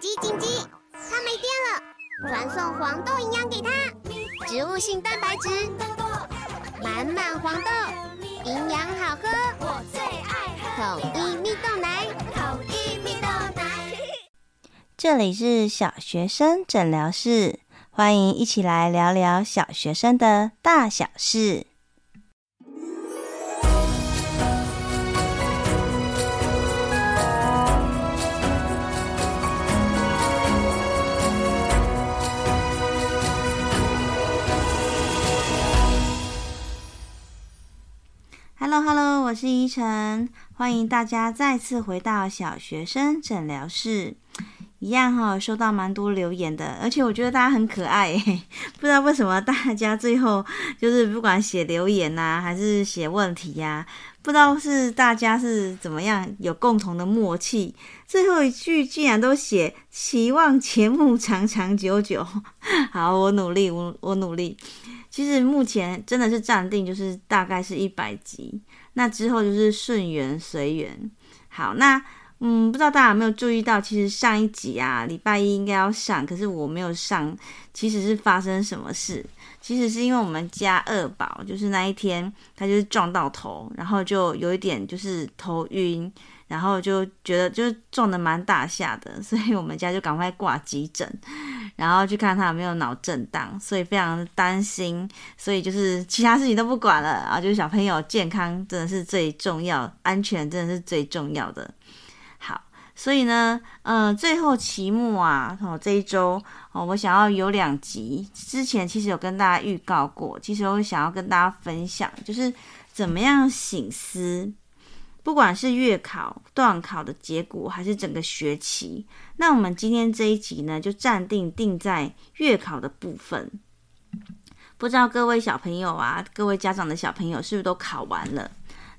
紧急紧急！它没电了，传送黄豆营养给它，植物性蛋白质，满满黄豆，营养好喝，我最爱喝统一蜜豆奶，统一蜜豆奶。这里是小学生诊疗室，欢迎一起来聊聊小学生的大小事。Hello，Hello，我是依晨，欢迎大家再次回到小学生诊疗室。一样哈、收到蛮多留言的，而且我觉得大家很可爱，不知道为什么大家最后就是不管写留言呐、啊，还是写问题呀、啊，不知道是大家是怎么样有共同的默契，最后一句竟然都写期望节目长长久久。好，我努力，我我努力。其实目前真的是暂定，就是大概是一百集，那之后就是顺缘随缘。好，那嗯，不知道大家有没有注意到，其实上一集啊，礼拜一应该要上，可是我没有上，其实是发生什么事？其实是因为我们家二宝，就是那一天他就是撞到头，然后就有一点就是头晕。然后就觉得就撞得蛮大下的，所以我们家就赶快挂急诊，然后去看他有没有脑震荡，所以非常担心，所以就是其他事情都不管了啊，就是小朋友健康真的是最重要，安全真的是最重要的。好，所以呢，呃，最后期末啊，哦，这一周哦，我想要有两集，之前其实有跟大家预告过，其实我想要跟大家分享，就是怎么样省思。不管是月考、段考的结果，还是整个学期，那我们今天这一集呢，就暂定定在月考的部分。不知道各位小朋友啊，各位家长的小朋友是不是都考完了？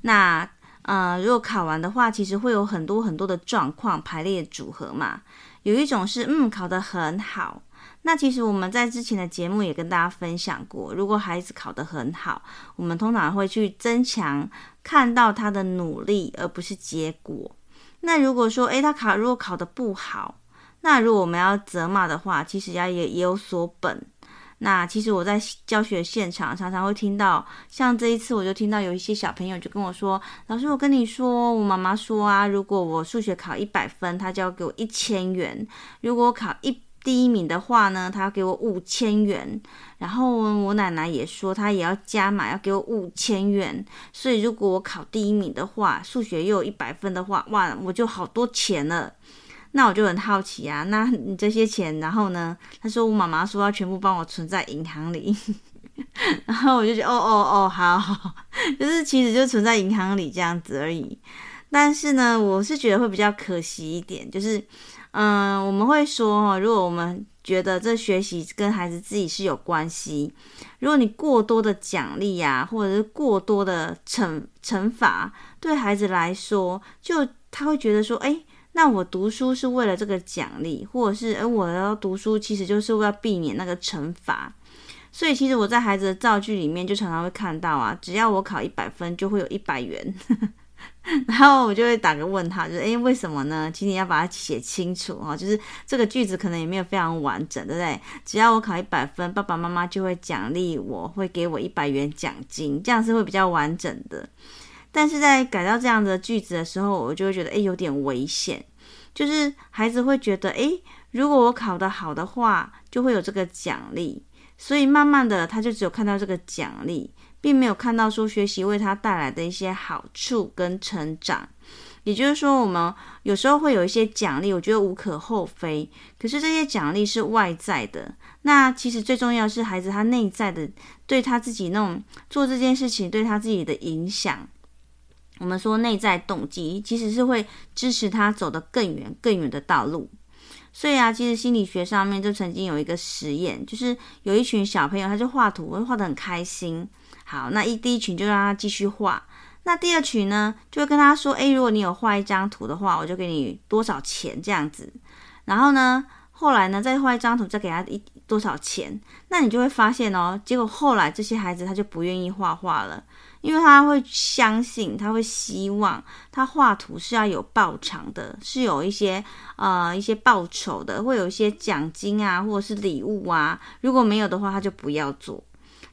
那呃，如果考完的话，其实会有很多很多的状况排列组合嘛。有一种是嗯，考得很好。那其实我们在之前的节目也跟大家分享过，如果孩子考得很好，我们通常会去增强看到他的努力，而不是结果。那如果说，诶，他考如果考得不好，那如果我们要责骂的话，其实要也也有所本。那其实我在教学现场常常会听到，像这一次我就听到有一些小朋友就跟我说：“老师，我跟你说，我妈妈说啊，如果我数学考一百分，她就要给我一千元；如果我考一。”第一名的话呢，他要给我五千元。然后我奶奶也说，她也要加码，要给我五千元。所以如果我考第一名的话，数学又有一百分的话，哇，我就好多钱了。那我就很好奇啊，那你这些钱，然后呢？他说我妈妈说要全部帮我存在银行里。然后我就觉得，哦哦哦，好，就是其实就存在银行里这样子而已。但是呢，我是觉得会比较可惜一点，就是。嗯，我们会说哈，如果我们觉得这学习跟孩子自己是有关系，如果你过多的奖励呀，或者是过多的惩惩罚，对孩子来说，就他会觉得说，哎，那我读书是为了这个奖励，或者是，哎，我要读书其实就是为了避免那个惩罚。所以，其实我在孩子的造句里面就常常会看到啊，只要我考一百分，就会有一百元。然后我就会打个问号，就是诶，为什么呢？请你要把它写清楚哈，就是这个句子可能也没有非常完整，对不对？只要我考一百分，爸爸妈妈就会奖励我，会给我一百元奖金，这样是会比较完整的。但是在改到这样的句子的时候，我就会觉得诶，有点危险，就是孩子会觉得诶，如果我考得好的话，就会有这个奖励，所以慢慢的他就只有看到这个奖励。并没有看到说学习为他带来的一些好处跟成长，也就是说，我们有时候会有一些奖励，我觉得无可厚非。可是这些奖励是外在的，那其实最重要是孩子他内在的对他自己那种做这件事情对他自己的影响。我们说内在动机其实是会支持他走得更远更远的道路。所以啊，其实心理学上面就曾经有一个实验，就是有一群小朋友，他就画图，画得很开心。好，那一第一群就让他继续画。那第二群呢，就会跟他说：“诶，如果你有画一张图的话，我就给你多少钱这样子。”然后呢，后来呢，再画一张图，再给他一多少钱。那你就会发现哦，结果后来这些孩子他就不愿意画画了，因为他会相信，他会希望他画图是要有报偿的，是有一些呃一些报酬的，会有一些奖金啊，或者是礼物啊。如果没有的话，他就不要做。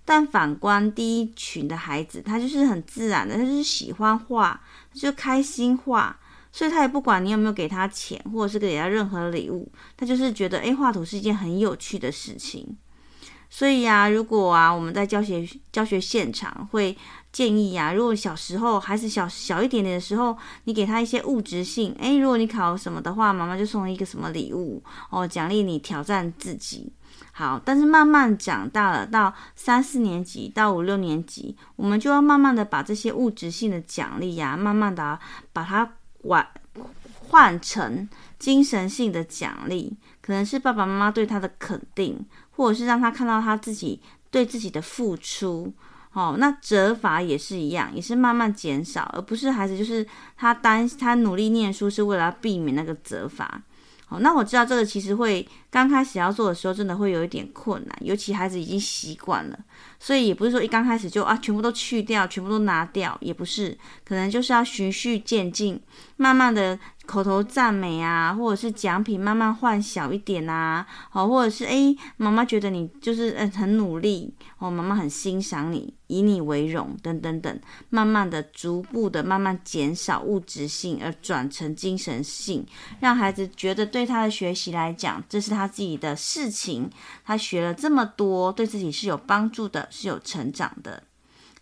但反观第一群的孩子，他就是很自然的，他就是喜欢画，他就开心画，所以他也不管你有没有给他钱，或者是给他任何礼物，他就是觉得，诶，画图是一件很有趣的事情。所以呀、啊，如果啊，我们在教学教学现场会建议呀、啊，如果小时候孩子小小一点点的时候，你给他一些物质性，诶，如果你考什么的话，妈妈就送一个什么礼物哦，奖励你挑战自己。好，但是慢慢长大了，到三四年级到五六年级，我们就要慢慢的把这些物质性的奖励呀，慢慢的把它换换成精神性的奖励，可能是爸爸妈妈对他的肯定。或者是让他看到他自己对自己的付出，哦，那责罚也是一样，也是慢慢减少，而不是孩子就是他担他努力念书是为了避免那个责罚。好，那我知道这个其实会刚开始要做的时候，真的会有一点困难，尤其孩子已经习惯了，所以也不是说一刚开始就啊全部都去掉，全部都拿掉，也不是，可能就是要循序渐进，慢慢的。口头赞美啊，或者是奖品慢慢换小一点啊，好，或者是诶，妈妈觉得你就是嗯很努力哦，妈妈很欣赏你，以你为荣等等等，慢慢的、逐步的、慢慢减少物质性，而转成精神性，让孩子觉得对他的学习来讲，这是他自己的事情，他学了这么多，对自己是有帮助的，是有成长的。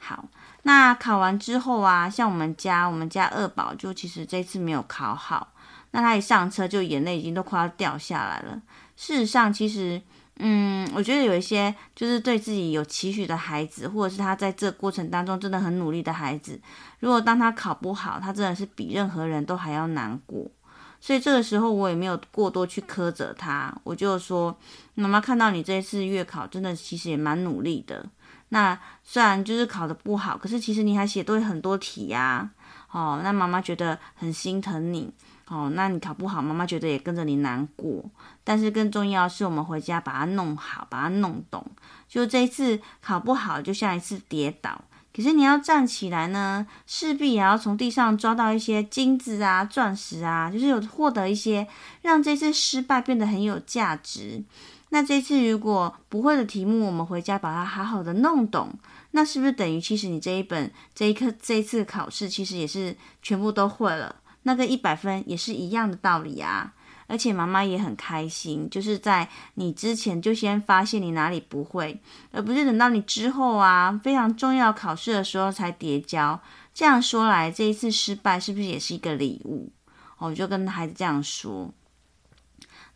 好。那考完之后啊，像我们家，我们家二宝就其实这次没有考好。那他一上车就眼泪已经都快要掉下来了。事实上，其实，嗯，我觉得有一些就是对自己有期许的孩子，或者是他在这过程当中真的很努力的孩子，如果当他考不好，他真的是比任何人都还要难过。所以这个时候我也没有过多去苛责他，我就说，妈妈看到你这一次月考真的其实也蛮努力的。那虽然就是考得不好，可是其实你还写对很多题呀，哦，那妈妈觉得很心疼你，哦，那你考不好，妈妈觉得也跟着你难过。但是更重要的是，我们回家把它弄好，把它弄懂。就这一次考不好，就像一次跌倒，可是你要站起来呢，势必也要从地上抓到一些金子啊、钻石啊，就是有获得一些，让这次失败变得很有价值。那这次如果不会的题目，我们回家把它好好的弄懂，那是不是等于其实你这一本这一课这一次考试其实也是全部都会了？那个一百分也是一样的道理啊！而且妈妈也很开心，就是在你之前就先发现你哪里不会，而不是等到你之后啊非常重要考试的时候才叠交。这样说来，这一次失败是不是也是一个礼物？我就跟孩子这样说。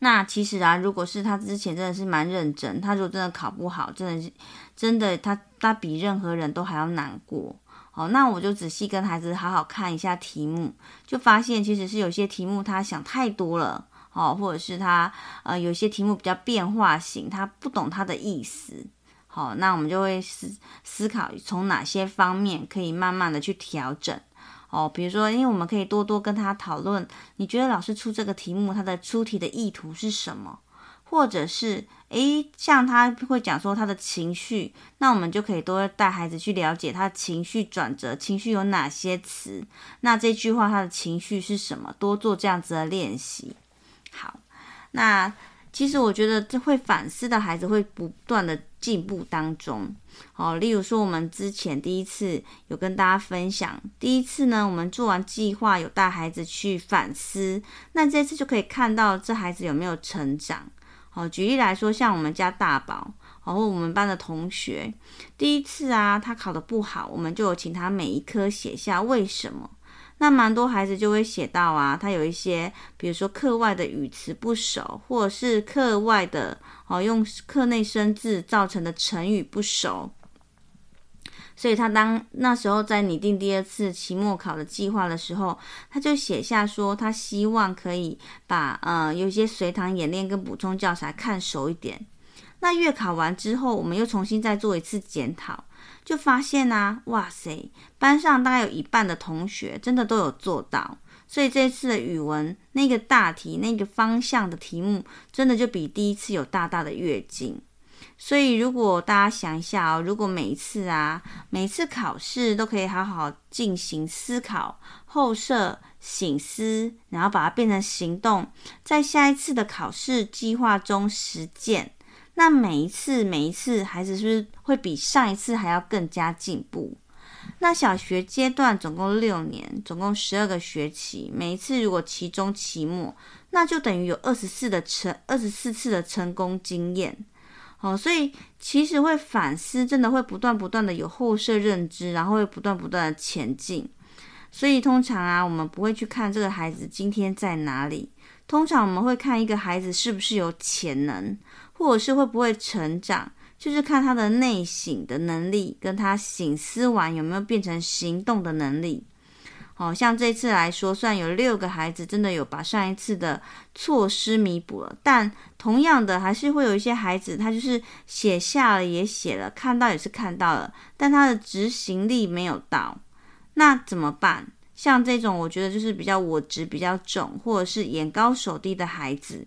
那其实啊，如果是他之前真的是蛮认真，他如果真的考不好，真的是真的他他比任何人都还要难过。哦，那我就仔细跟孩子好好看一下题目，就发现其实是有些题目他想太多了，哦，或者是他呃有些题目比较变化型，他不懂他的意思。好，那我们就会思思考从哪些方面可以慢慢的去调整。哦，比如说，因为我们可以多多跟他讨论，你觉得老师出这个题目，他的出题的意图是什么？或者是，诶，像他会讲说他的情绪，那我们就可以多带孩子去了解他情绪转折，情绪有哪些词？那这句话他的情绪是什么？多做这样子的练习。好，那。其实我觉得，这会反思的孩子会不断的进步当中。哦，例如说，我们之前第一次有跟大家分享，第一次呢，我们做完计划，有带孩子去反思，那这次就可以看到这孩子有没有成长。哦，举例来说，像我们家大宝，然后我们班的同学，第一次啊，他考的不好，我们就有请他每一科写下为什么。那蛮多孩子就会写到啊，他有一些，比如说课外的语词不熟，或者是课外的哦，用课内生字造成的成语不熟，所以他当那时候在拟定第二次期末考的计划的时候，他就写下说，他希望可以把呃有些随堂演练跟补充教材看熟一点。那月考完之后，我们又重新再做一次检讨。就发现啊，哇塞，班上大概有一半的同学真的都有做到，所以这次的语文那个大题那个方向的题目，真的就比第一次有大大的跃进。所以，如果大家想一下哦，如果每一次啊，每次考试都可以好好进行思考、后设、省思，然后把它变成行动，在下一次的考试计划中实践，那每一次、每一次，孩子是不是会比上一次还要更加进步？那小学阶段总共六年，总共十二个学期，每一次如果期中、期末，那就等于有二十四的成二十四次的成功经验。哦，所以其实会反思，真的会不断不断的有后设认知，然后会不断不断的前进。所以通常啊，我们不会去看这个孩子今天在哪里，通常我们会看一个孩子是不是有潜能，或者是会不会成长，就是看他的内省的能力，跟他醒思完有没有变成行动的能力。好像这次来说，虽然有六个孩子真的有把上一次的错失弥补了，但同样的还是会有一些孩子，他就是写下了也写了，看到也是看到了，但他的执行力没有到，那怎么办？像这种我觉得就是比较我执比较重，或者是眼高手低的孩子，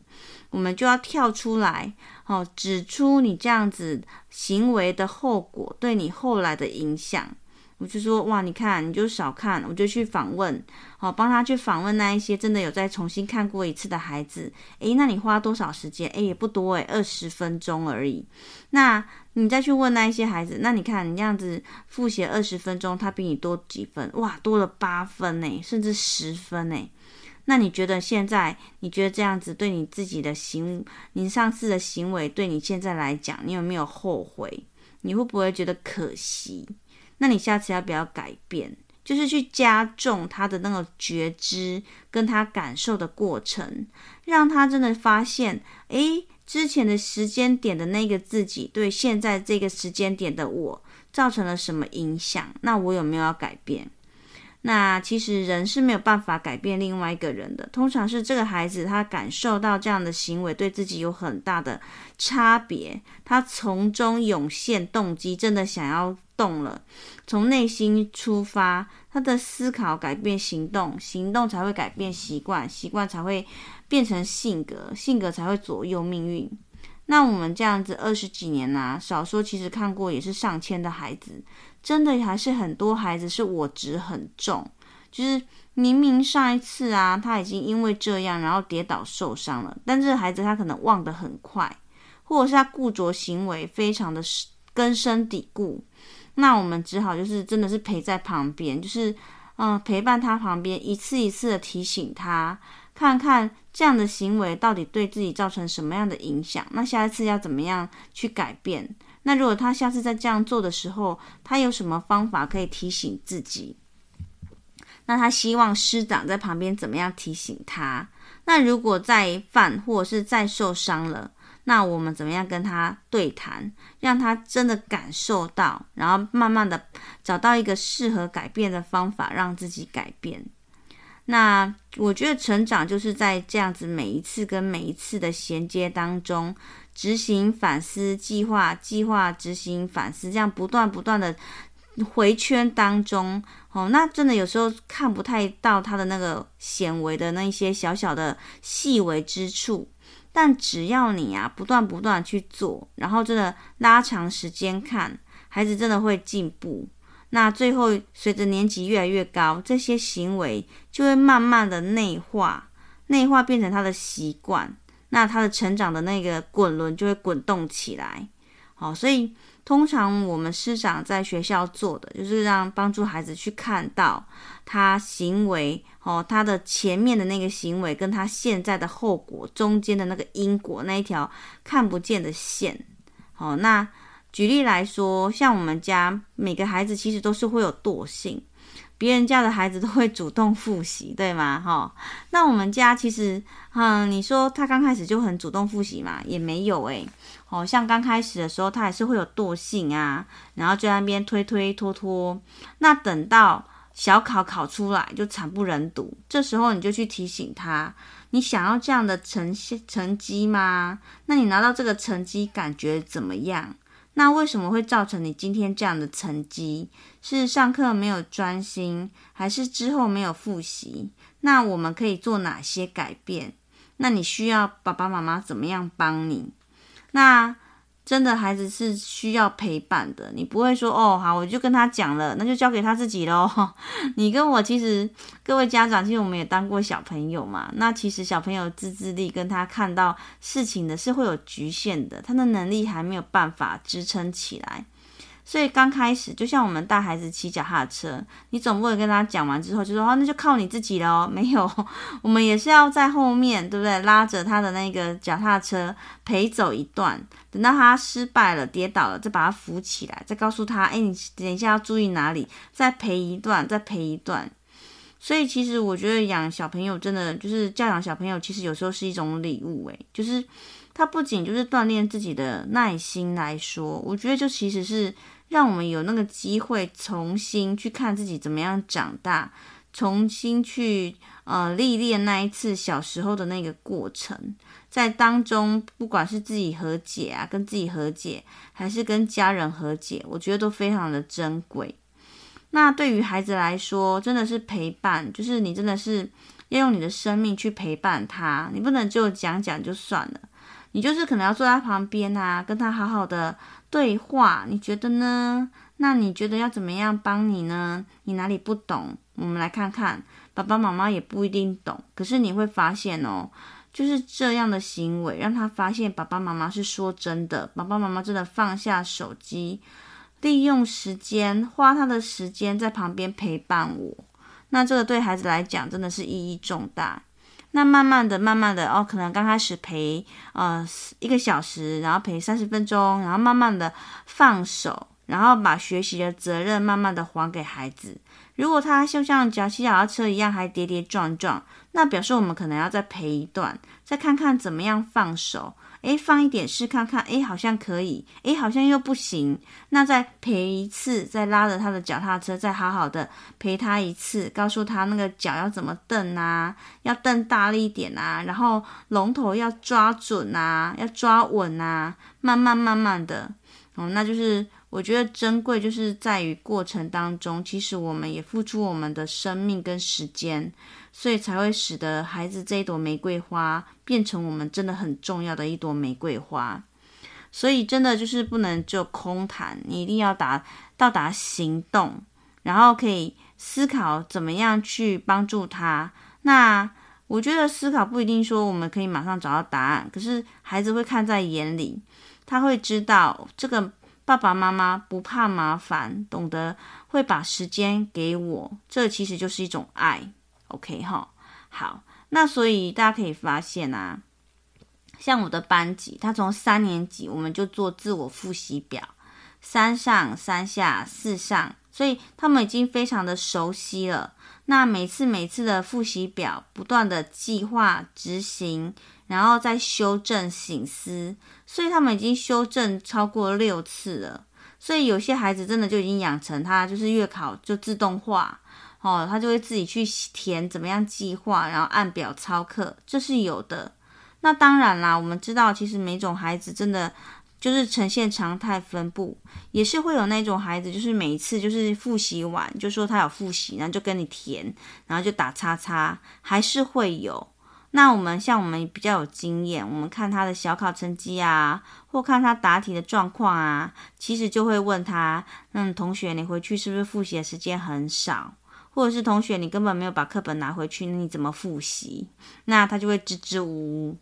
我们就要跳出来，哦，指出你这样子行为的后果对你后来的影响。我就说哇，你看，你就少看，我就去访问，好，帮他去访问那一些真的有再重新看过一次的孩子。诶，那你花多少时间？诶，也不多诶，二十分钟而已。那你再去问那一些孩子，那你看你这样子复习二十分钟，他比你多几分？哇，多了八分呢，甚至十分呢。那你觉得现在，你觉得这样子对你自己的行，你上次的行为对你现在来讲，你有没有后悔？你会不会觉得可惜？那你下次要不要改变？就是去加重他的那个觉知，跟他感受的过程，让他真的发现，诶，之前的时间点的那个自己，对现在这个时间点的我，造成了什么影响？那我有没有要改变？那其实人是没有办法改变另外一个人的，通常是这个孩子他感受到这样的行为对自己有很大的差别，他从中涌现动机，真的想要动了，从内心出发，他的思考改变行动，行动才会改变习惯，习惯才会变成性格，性格才会左右命运。那我们这样子二十几年啊，少说其实看过也是上千的孩子。真的还是很多孩子是我执很重，就是明明上一次啊，他已经因为这样然后跌倒受伤了，但这孩子他可能忘得很快，或者是他固着行为非常的根深蒂固，那我们只好就是真的是陪在旁边，就是嗯陪伴他旁边，一次一次的提醒他，看看这样的行为到底对自己造成什么样的影响，那下一次要怎么样去改变。那如果他下次再这样做的时候，他有什么方法可以提醒自己？那他希望师长在旁边怎么样提醒他？那如果再犯或者是再受伤了，那我们怎么样跟他对谈，让他真的感受到，然后慢慢的找到一个适合改变的方法，让自己改变。那我觉得成长就是在这样子每一次跟每一次的衔接当中。执行、反思、计划、计划、执行、反思，这样不断不断的回圈当中，哦，那真的有时候看不太到他的那个显微的那一些小小的细微之处，但只要你啊不断不断去做，然后真的拉长时间看，孩子真的会进步。那最后随着年级越来越高，这些行为就会慢慢的内化，内化变成他的习惯。那他的成长的那个滚轮就会滚动起来，好，所以通常我们师长在学校做的就是让帮助孩子去看到他行为，哦，他的前面的那个行为跟他现在的后果中间的那个因果那一条看不见的线，好，那举例来说，像我们家每个孩子其实都是会有惰性。别人家的孩子都会主动复习，对吗？哈，那我们家其实，嗯，你说他刚开始就很主动复习嘛，也没有诶。哦，像刚开始的时候，他还是会有惰性啊，然后就在那边推推拖拖。那等到小考考出来，就惨不忍睹。这时候你就去提醒他，你想要这样的成成绩吗？那你拿到这个成绩感觉怎么样？那为什么会造成你今天这样的成绩？是上课没有专心，还是之后没有复习？那我们可以做哪些改变？那你需要爸爸妈妈怎么样帮你？那真的孩子是需要陪伴的，你不会说哦好，我就跟他讲了，那就交给他自己喽。你跟我其实各位家长，其实我们也当过小朋友嘛。那其实小朋友自制力跟他看到事情的是会有局限的，他的能力还没有办法支撑起来。所以刚开始，就像我们带孩子骑脚踏车，你总不会跟他讲完之后就说哦，那就靠你自己了哦。没有，我们也是要在后面，对不对？拉着他的那个脚踏车陪走一段，等到他失败了、跌倒了，再把他扶起来，再告诉他，哎，你等一下要注意哪里，再陪一段，再陪一段。所以其实我觉得养小朋友真的就是教养小朋友，其实有时候是一种礼物，诶，就是。他不仅就是锻炼自己的耐心来说，我觉得就其实是让我们有那个机会重新去看自己怎么样长大，重新去呃历练那一次小时候的那个过程，在当中不管是自己和解啊，跟自己和解，还是跟家人和解，我觉得都非常的珍贵。那对于孩子来说，真的是陪伴，就是你真的是要用你的生命去陪伴他，你不能就讲讲就算了。你就是可能要坐在旁边啊，跟他好好的对话，你觉得呢？那你觉得要怎么样帮你呢？你哪里不懂？我们来看看，爸爸妈妈也不一定懂，可是你会发现哦，就是这样的行为，让他发现爸爸妈妈是说真的，爸爸妈妈真的放下手机，利用时间，花他的时间在旁边陪伴我。那这个对孩子来讲真的是意义重大。那慢慢的、慢慢的哦，可能刚开始陪呃一个小时，然后陪三十分钟，然后慢慢的放手，然后把学习的责任慢慢的还给孩子。如果他就像脚骑脚踏车一样还跌跌撞撞，那表示我们可能要再陪一段，再看看怎么样放手。诶，放一点试看看，诶，好像可以，诶，好像又不行。那再陪一次，再拉着他的脚踏车，再好好的陪他一次，告诉他那个脚要怎么蹬啊，要蹬大力一点啊，然后龙头要抓准啊，要抓稳啊，慢慢慢慢的，哦，那就是我觉得珍贵，就是在于过程当中，其实我们也付出我们的生命跟时间。所以才会使得孩子这一朵玫瑰花变成我们真的很重要的一朵玫瑰花。所以真的就是不能就空谈，你一定要达到达行动，然后可以思考怎么样去帮助他。那我觉得思考不一定说我们可以马上找到答案，可是孩子会看在眼里，他会知道这个爸爸妈妈不怕麻烦，懂得会把时间给我，这其实就是一种爱。OK 哈，好，那所以大家可以发现啊，像我的班级，他从三年级我们就做自我复习表，三上三下四上，所以他们已经非常的熟悉了。那每次每次的复习表，不断的计划执行，然后再修正醒思，所以他们已经修正超过六次了。所以有些孩子真的就已经养成他就是月考就自动化。哦，他就会自己去填怎么样计划，然后按表操课，这是有的。那当然啦，我们知道，其实每种孩子真的就是呈现常态分布，也是会有那种孩子，就是每一次就是复习完就说他有复习，然后就跟你填，然后就打叉叉，还是会有。那我们像我们比较有经验，我们看他的小考成绩啊，或看他答题的状况啊，其实就会问他，嗯，同学，你回去是不是复习的时间很少？或者是同学，你根本没有把课本拿回去，那你怎么复习？那他就会支支吾吾。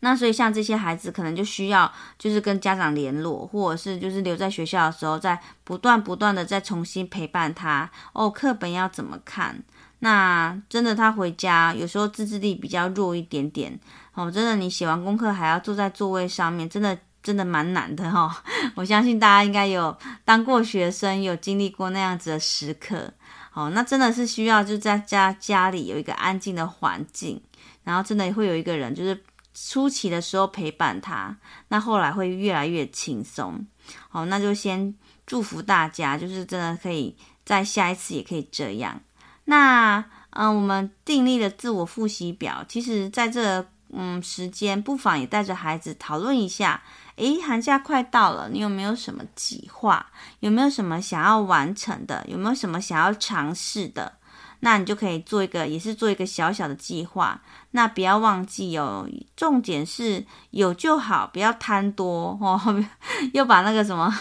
那所以像这些孩子，可能就需要就是跟家长联络，或者是就是留在学校的时候，再不断不断的再重新陪伴他。哦，课本要怎么看？那真的他回家有时候自制力比较弱一点点。哦，真的你写完功课还要坐在座位上面，真的。真的蛮难的哈、哦，我相信大家应该有当过学生，有经历过那样子的时刻。哦，那真的是需要就在家家里有一个安静的环境，然后真的会有一个人，就是初期的时候陪伴他，那后来会越来越轻松。好，那就先祝福大家，就是真的可以在下一次也可以这样。那嗯，我们订立了自我复习表，其实在这嗯时间，不妨也带着孩子讨论一下。诶，寒假快到了，你有没有什么计划？有没有什么想要完成的？有没有什么想要尝试的？那你就可以做一个，也是做一个小小的计划。那不要忘记哦，重点是有就好，不要贪多哦。又把那个什么，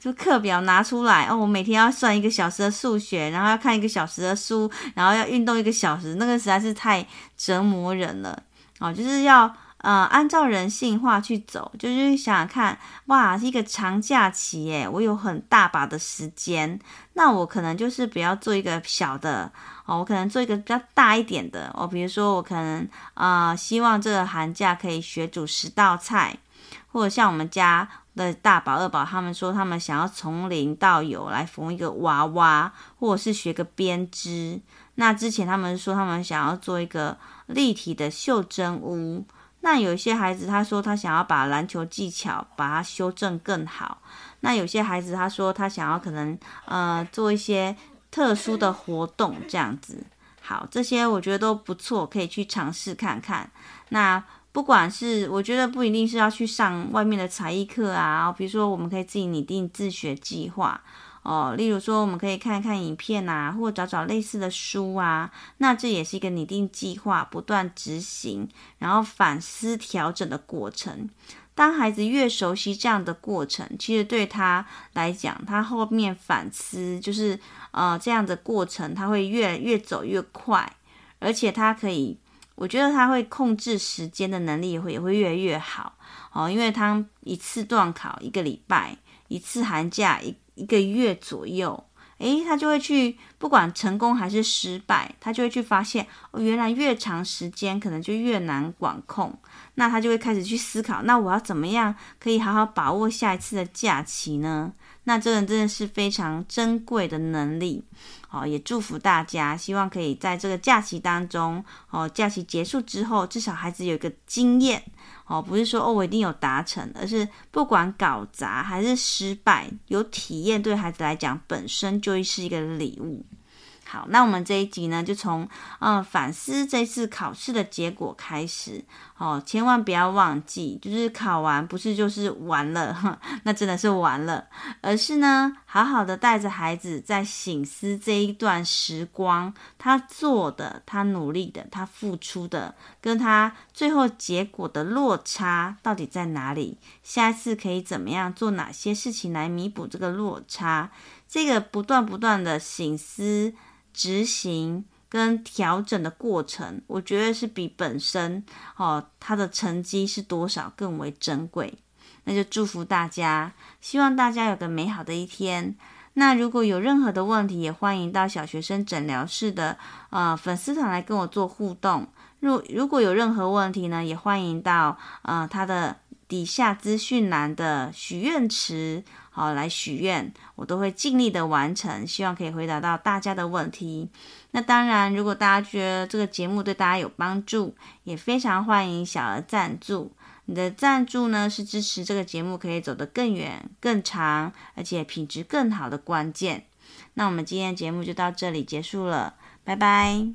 就课表拿出来哦，我每天要算一个小时的数学，然后要看一个小时的书，然后要运动一个小时，那个实在是太折磨人了哦。就是要。呃，按照人性化去走，就是想想看，哇，是一个长假期耶，我有很大把的时间，那我可能就是不要做一个小的哦，我可能做一个比较大一点的哦，比如说我可能呃，希望这个寒假可以学煮十道菜，或者像我们家的大宝二宝他们说，他们想要从零到有来缝一个娃娃，或者是学个编织。那之前他们说他们想要做一个立体的袖珍屋。那有些孩子他说他想要把篮球技巧把它修正更好。那有些孩子他说他想要可能呃做一些特殊的活动这样子。好，这些我觉得都不错，可以去尝试看看。那不管是我觉得不一定是要去上外面的才艺课啊，比如说我们可以自己拟定自学计划。哦，例如说，我们可以看一看影片啊，或找找类似的书啊。那这也是一个拟定计划、不断执行，然后反思调整的过程。当孩子越熟悉这样的过程，其实对他来讲，他后面反思就是呃这样的过程，他会越越走越快，而且他可以，我觉得他会控制时间的能力也会也会越来越好。哦，因为他一次段考一个礼拜，一次寒假一。一个月左右，诶，他就会去，不管成功还是失败，他就会去发现，哦，原来越长时间可能就越难管控。那他就会开始去思考，那我要怎么样可以好好把握下一次的假期呢？那这个真的是非常珍贵的能力。好，也祝福大家，希望可以在这个假期当中，哦，假期结束之后，至少孩子有一个经验。哦，不是说哦，我一定有达成，而是不管搞砸还是失败，有体验对孩子来讲本身就是一个礼物。好，那我们这一集呢，就从嗯反思这次考试的结果开始。哦，千万不要忘记，就是考完不是就是完了，那真的是完了，而是呢，好好的带着孩子在醒思这一段时光，他做的、他努力的、他付出的，跟他最后结果的落差到底在哪里？下一次可以怎么样做哪些事情来弥补这个落差？这个不断不断的醒思。执行跟调整的过程，我觉得是比本身哦，他的成绩是多少更为珍贵。那就祝福大家，希望大家有个美好的一天。那如果有任何的问题，也欢迎到小学生诊疗室的呃粉丝团来跟我做互动。如如果有任何问题呢，也欢迎到呃他的底下资讯栏的许愿池。好，来许愿，我都会尽力的完成，希望可以回答到大家的问题。那当然，如果大家觉得这个节目对大家有帮助，也非常欢迎小额赞助。你的赞助呢，是支持这个节目可以走得更远、更长，而且品质更好的关键。那我们今天节目就到这里结束了，拜拜。